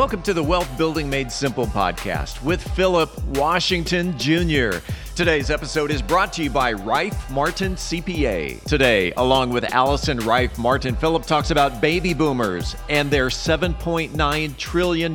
Welcome to the Wealth Building Made Simple podcast with Phillip Washington Jr. Today's episode is brought to you by Rife Martin CPA. Today, along with Allison Rife Martin, Phillip talks about baby boomers and their $7.9 trillion.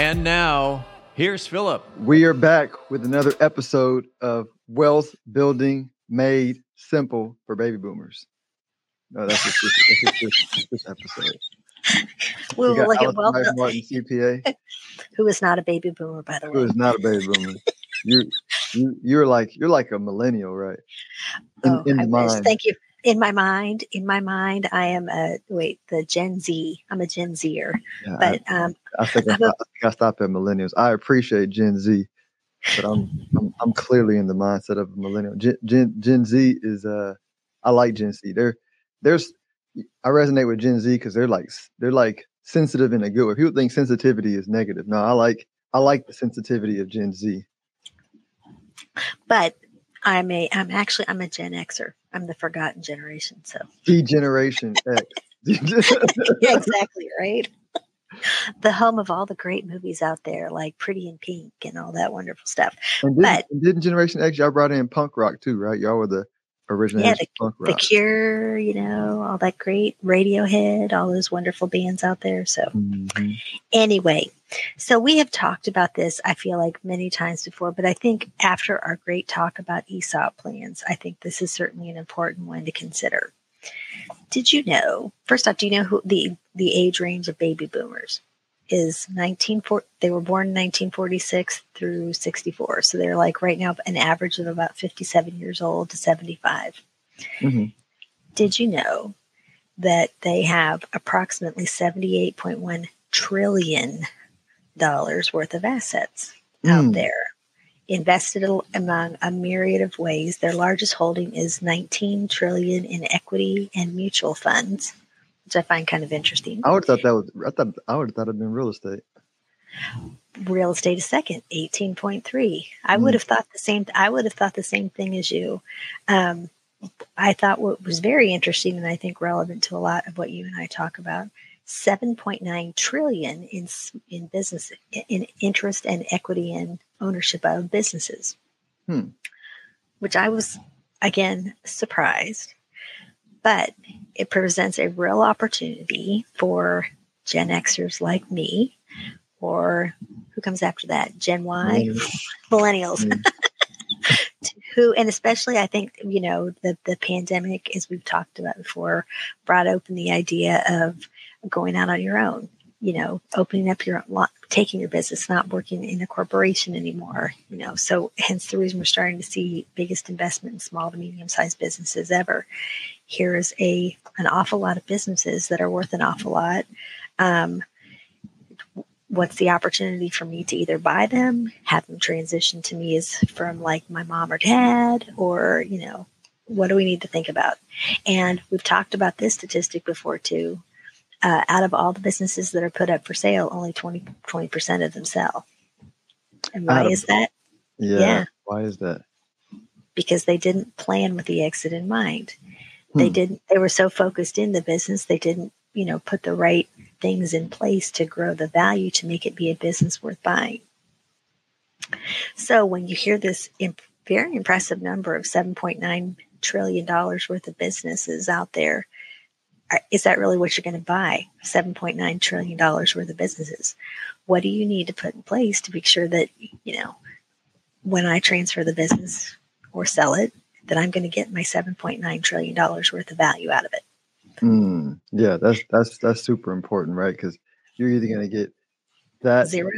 And now, here's Phillip. We are back with another episode of Wealth Building Made Simple for Baby Boomers. No, that's just this, that's just this, this episode. We will got look at Allison well, Rife Martin, CPA, who is not a baby boomer, by the who way. is not a baby boomer. You, you, you're like you're like a millennial, right? In, oh, in I the wish. mind. Thank you. In my mind, in my mind, I am a wait the Gen Z. I'm a Gen Zer, Yeah, but um, I, I think I, I I stop at millennials. I appreciate Gen Z, but I'm I'm, I'm clearly in the mindset of a millennial. Gen, Gen Gen Z is uh, I like Gen Z. They're there's I resonate with Gen Z because they're like they're like sensitive in a good way. People think sensitivity is negative. No, I like I like the sensitivity of Gen Z. but I'm a I'm actually I'm a Gen Xer. I'm the forgotten generation. So D Generation X. yeah, exactly right. The home of all the great movies out there, like Pretty in Pink and all that wonderful stuff. and didn't, But- and didn't Generation X y'all brought in punk rock too, right? Y'all were the originators of punk The. Cure, you know, all that great Radiohead, all those wonderful bands out there. So Mhm. Anyway, so we have talked about this, I feel like many times before, but I think after our great talk about ESOP plans, I think this is certainly an important one to consider. Did you know, first off, do you know who the, the age range of baby boomers is 1940, they were born in 1946 through 64. So they're like right now an average of about 57 years old to 75. Mhm. Did you know that they have approximately 78.1 trillion dollars worth of assets out Mm. there invested among a myriad of ways their largest holding is 19 trillion in equity and mutual funds which i find kind of interesting I would have thought that was I thought I would have thought it'd been real estate. real estate is second 18.3 i would Mm. have thought the same i would have thought the same thing as you um, i thought what was very interesting and i think relevant to a lot of what you and i talk about 7.9 trillion in in business in interest and equity and ownership of businesses Hmm. which i was again surprised but it presents a real opportunity for gen xers like me or who comes after that gen y millennials. Mm. who and especially i think you know the the pandemic as we've talked about before brought open the idea of going out on your own you know opening up your lo- taking your business not working in a corporation anymore you know. So hence the reason we're starting to see biggest investment in small to medium sized businesses ever here is a an awful lot of businesses that are worth an awful lot um, what's the opportunity for me to either buy them, have them transition to me as from like my mom or dad, or, you know, what do we need to think about? And we've talked about this statistic before too. Uh, out of all the businesses that are put up for sale, only 20, percent of them sell. And why of- is that? Yeah. Yeah. Why is that? Because they didn't plan with the exit in mind. They Hmm. didn't, they were so focused in the business, they didn't, you know, put the right things in place to grow the value to make it be a business worth buying. So when you hear this imp- very impressive number of $7.9 trillion worth of businesses out there, is that really what you're going to buy? $7.9 trillion worth of businesses. What do you need to put in place to make sure that, you know, when I transfer the business or sell it, that I'm going to get my $7.9 trillion worth of value out of it? Mm, yeah, that's that's that's super important, right? Because you're either going to get that Zero?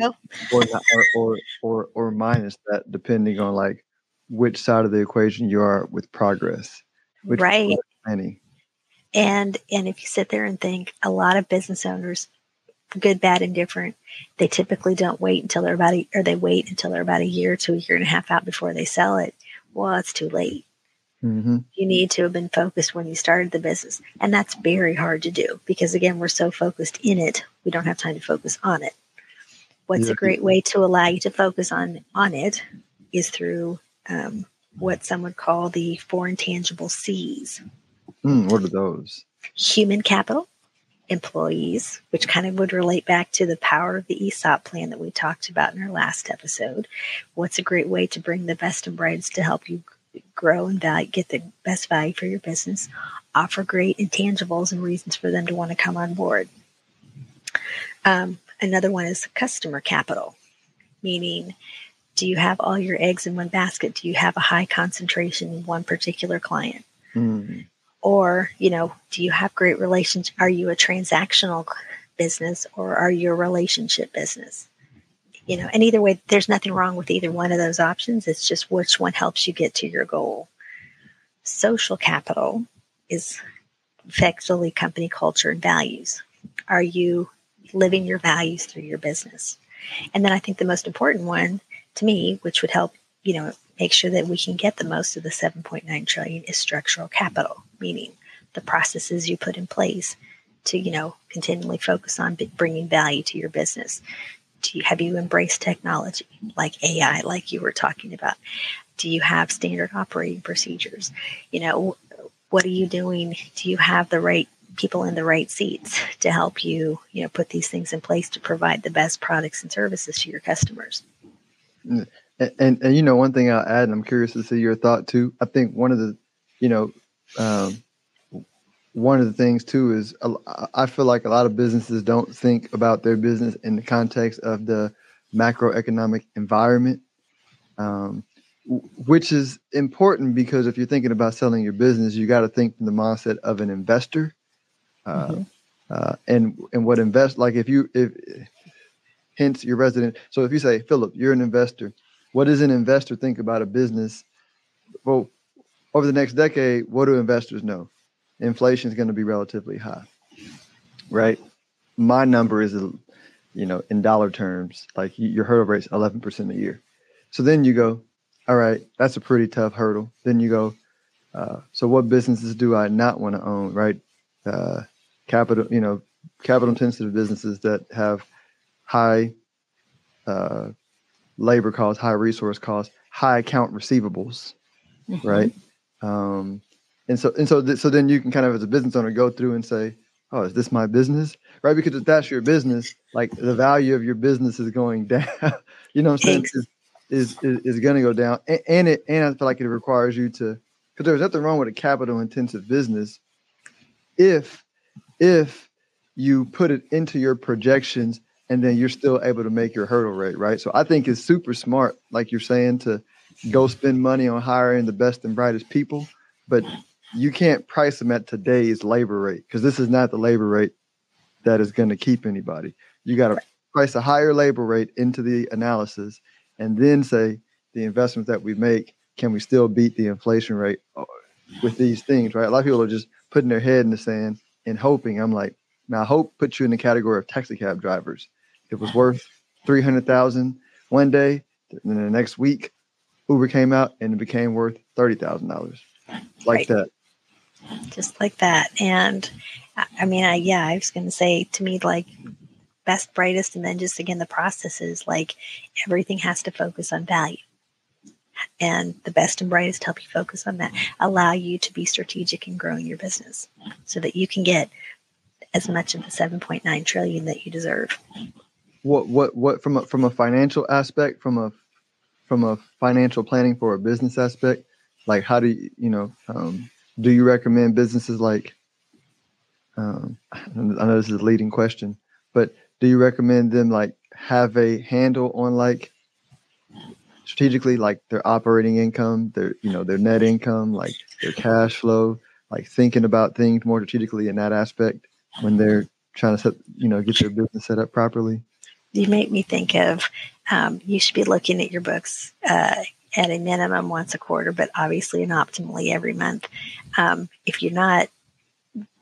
or, or or or or minus that, depending on like which side of the equation you are with progress. Right. Any. And and if you sit there and think a lot of business owners good, bad, and different. They typically don't wait until they're about a, or they wait until they're about a year to a year and a half out before they sell it. Well, it's too late. Mm-hmm. You need to have been focused when you started the business. And that's very hard to do because, again, we're so focused in it, we don't have time to focus on it. What's Yeah. a great way to allow you to focus on, on it is through um, what some would call the four intangible C's Mm, what are those? human capital, employees, which kind of would relate back to the power of the ESOP plan that we talked about in our last episode. What's a great way to bring the best and brightest to help you grow and value, get the best value for your business? Offer great intangibles and reasons for them to want to come on board. Um, another one is customer capital, meaning do you have all your eggs in one basket? Do you have a high concentration in one particular client? Mm, or you know do you have great relations are you a transactional business or are you a relationship business you know and either way there's nothing wrong with either one of those options. It's just which one helps you get to your goal. Social capital is effectively company culture and values. Are you living your values through your business? And then i think the most important one to me which would help you know make sure that we can get the most of the 7.9 trillion is structural capital meaning the processes you put in place to you know continually focus on bringing value to your business do you have you embraced technology like ai like you were talking about? Do you have standard operating procedures? You know what are you doing? Do you have the right people in the right seats to help you you know put these things in place to provide the best products and services to your customers? And, and and you know one thing I'll add, and I'm curious to see your thought too. I think one of the, you know, um, one of the things too is I feel like a lot of businesses don't think about their business in the context of the macroeconomic environment, um, which is important because if you're thinking about selling your business, you got to think from the mindset of an investor. Uh, Mhm. uh, and and what invest like if you if hence your resident. So if you say Phillip, you're an investor, what does an investor think about a business? Well, over the next decade, what do investors know? Inflation is going to be relatively high, right? My number is, you know, in dollar terms, like your hurdle rate's 11% a year. So then you go, all right, that's a pretty tough hurdle. Then you go, uh, so what businesses do I not want to own, right? Uh, capital, you know, capital intensive businesses that have high uh, labor costs, high resource costs, high account receivables, right? Um, and so and so th- so then you can kind of as a business owner go through and say, oh, is this my business, right? Because if that's your business, like the value of your business is going down. you know what I'm saying? Is is is, is going to go down, and, and it and I feel like it requires you to because there's nothing wrong with a capital intensive business if if you put it into your projections and then you're still able to make your hurdle rate, right? So I think it's super smart, like you're saying, to go spend money on hiring the best and brightest people, but you can't price them at today's labor rate because this is not the labor rate that is going to keep anybody. You got to price a higher labor rate into the analysis and then say the investments that we make, can we still beat the inflation rate uh, with these things, right? A lot of people are just putting their head in the sand and hoping. I'm like, now hope puts you in the category of taxi cab drivers. It was worth three hundred thousand one day, and then the next week, Uber came out and it became worth thirty thousand dollars, like Right. that. Just like that. And I mean, I, yeah, I was going to say to me, like best, brightest, and then just again, the processes, like everything has to focus on value. And the best and brightest help you focus on that, allow you to be strategic in growing your business so that you can get as much of the 7.9 trillion that you deserve. What what what from a from a financial aspect, from a from a financial planning for a business aspect, like how do you you know um, do you recommend businesses like um, I know this is a leading question, but do you recommend them like have a handle on like strategically like their operating income, their you know their net income, like their cash flow, like thinking about things more strategically in that aspect when they're trying to set you know get their business set up properly. you make me think of um, you should be looking at your books uh, at a minimum once a quarter, but obviously and optimally every month. Um, if you're not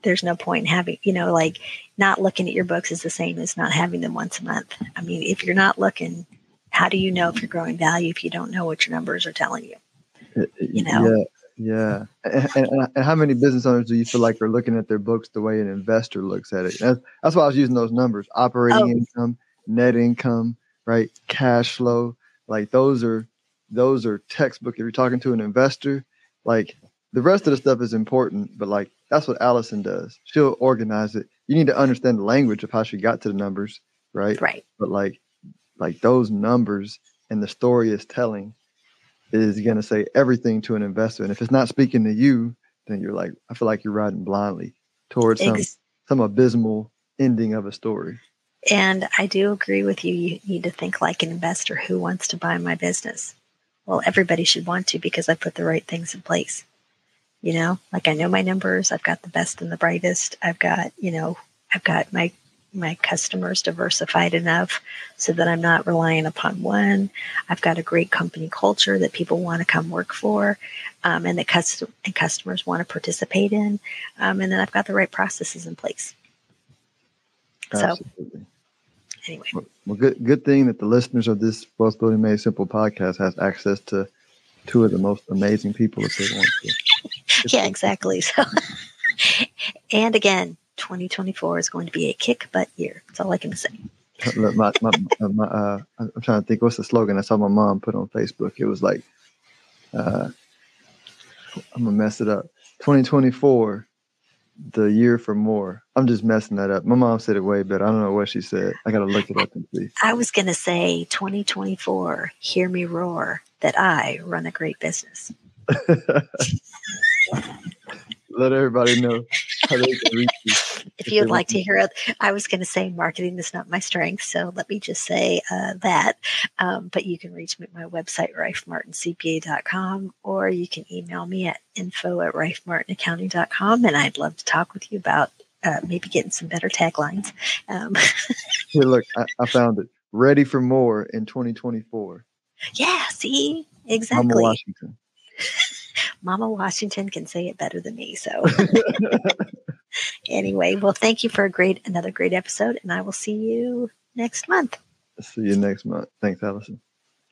there's no point in having, you know, like not looking at your books is the same as not having them once a month. I mean, if you're not looking, how do you know if you're growing value if you don't know what your numbers are telling you? You know? Yeah. Yeah. And, and, and, how many business owners do you feel like are looking at their books the way an investor looks at it? That's, that's why I was using those numbers operating oh. income, net income, right? Cash flow. Like those are, those are textbook. If you're talking to an investor, like the rest of the stuff is important, but like that's what Allison does. She'll organize it. You need to understand the language of how she got to the numbers, right? Right. But like like those numbers and the story is telling is going to say everything to an investor. And if it's not speaking to you, then you're like, I feel like you're riding blindly towards some Ex- some abysmal ending of a story. And I do agree with you. You need to think like an investor who wants to buy my business. Well, everybody should want to because I put the right things in place. You know, like I know my numbers. I've got the best and the brightest. I've got, you know, I've got my my customers diversified enough so that I'm not relying upon one. I've got a great company culture that people want to come work for, um, and that custom and customers want to participate in, um, and then I've got the right processes in place. Absolutely. So, anyway, well, good good thing that the listeners of this Building Made Simple podcast has access to two of the most amazing people if they want to. yeah, exactly. So, and again, 2024 is going to be a kick butt year. That's all I can say. My, my, my, uh, I'm trying to think what's the slogan I saw my mom put on Facebook. It was like, uh, I'm gonna mess it up. 2024, the year for more. I'm just messing that up. My mom said it way better. I don't know what she said. I gotta look it up and see. I was gonna say 2024. Hear me roar that I run a great business. Let everybody know how they can reach you. If you'd like to hear it, I was going to say marketing is not my strength, so let me just say uh, that. Um, but you can reach me at my website, rifemartincpa.com, or you can email me at info at rifemartinaccounting.com, and I'd love to talk with you about uh, maybe getting some better taglines. Um, Here, look, I, I, found it. Ready for more in 2024. Yeah, see? Exactly. Mama Washington. Mama Washington can say it better than me. So, anyway, well, thank you for a great, another great episode, and I will see you next month. See you next month. Thanks, Allison.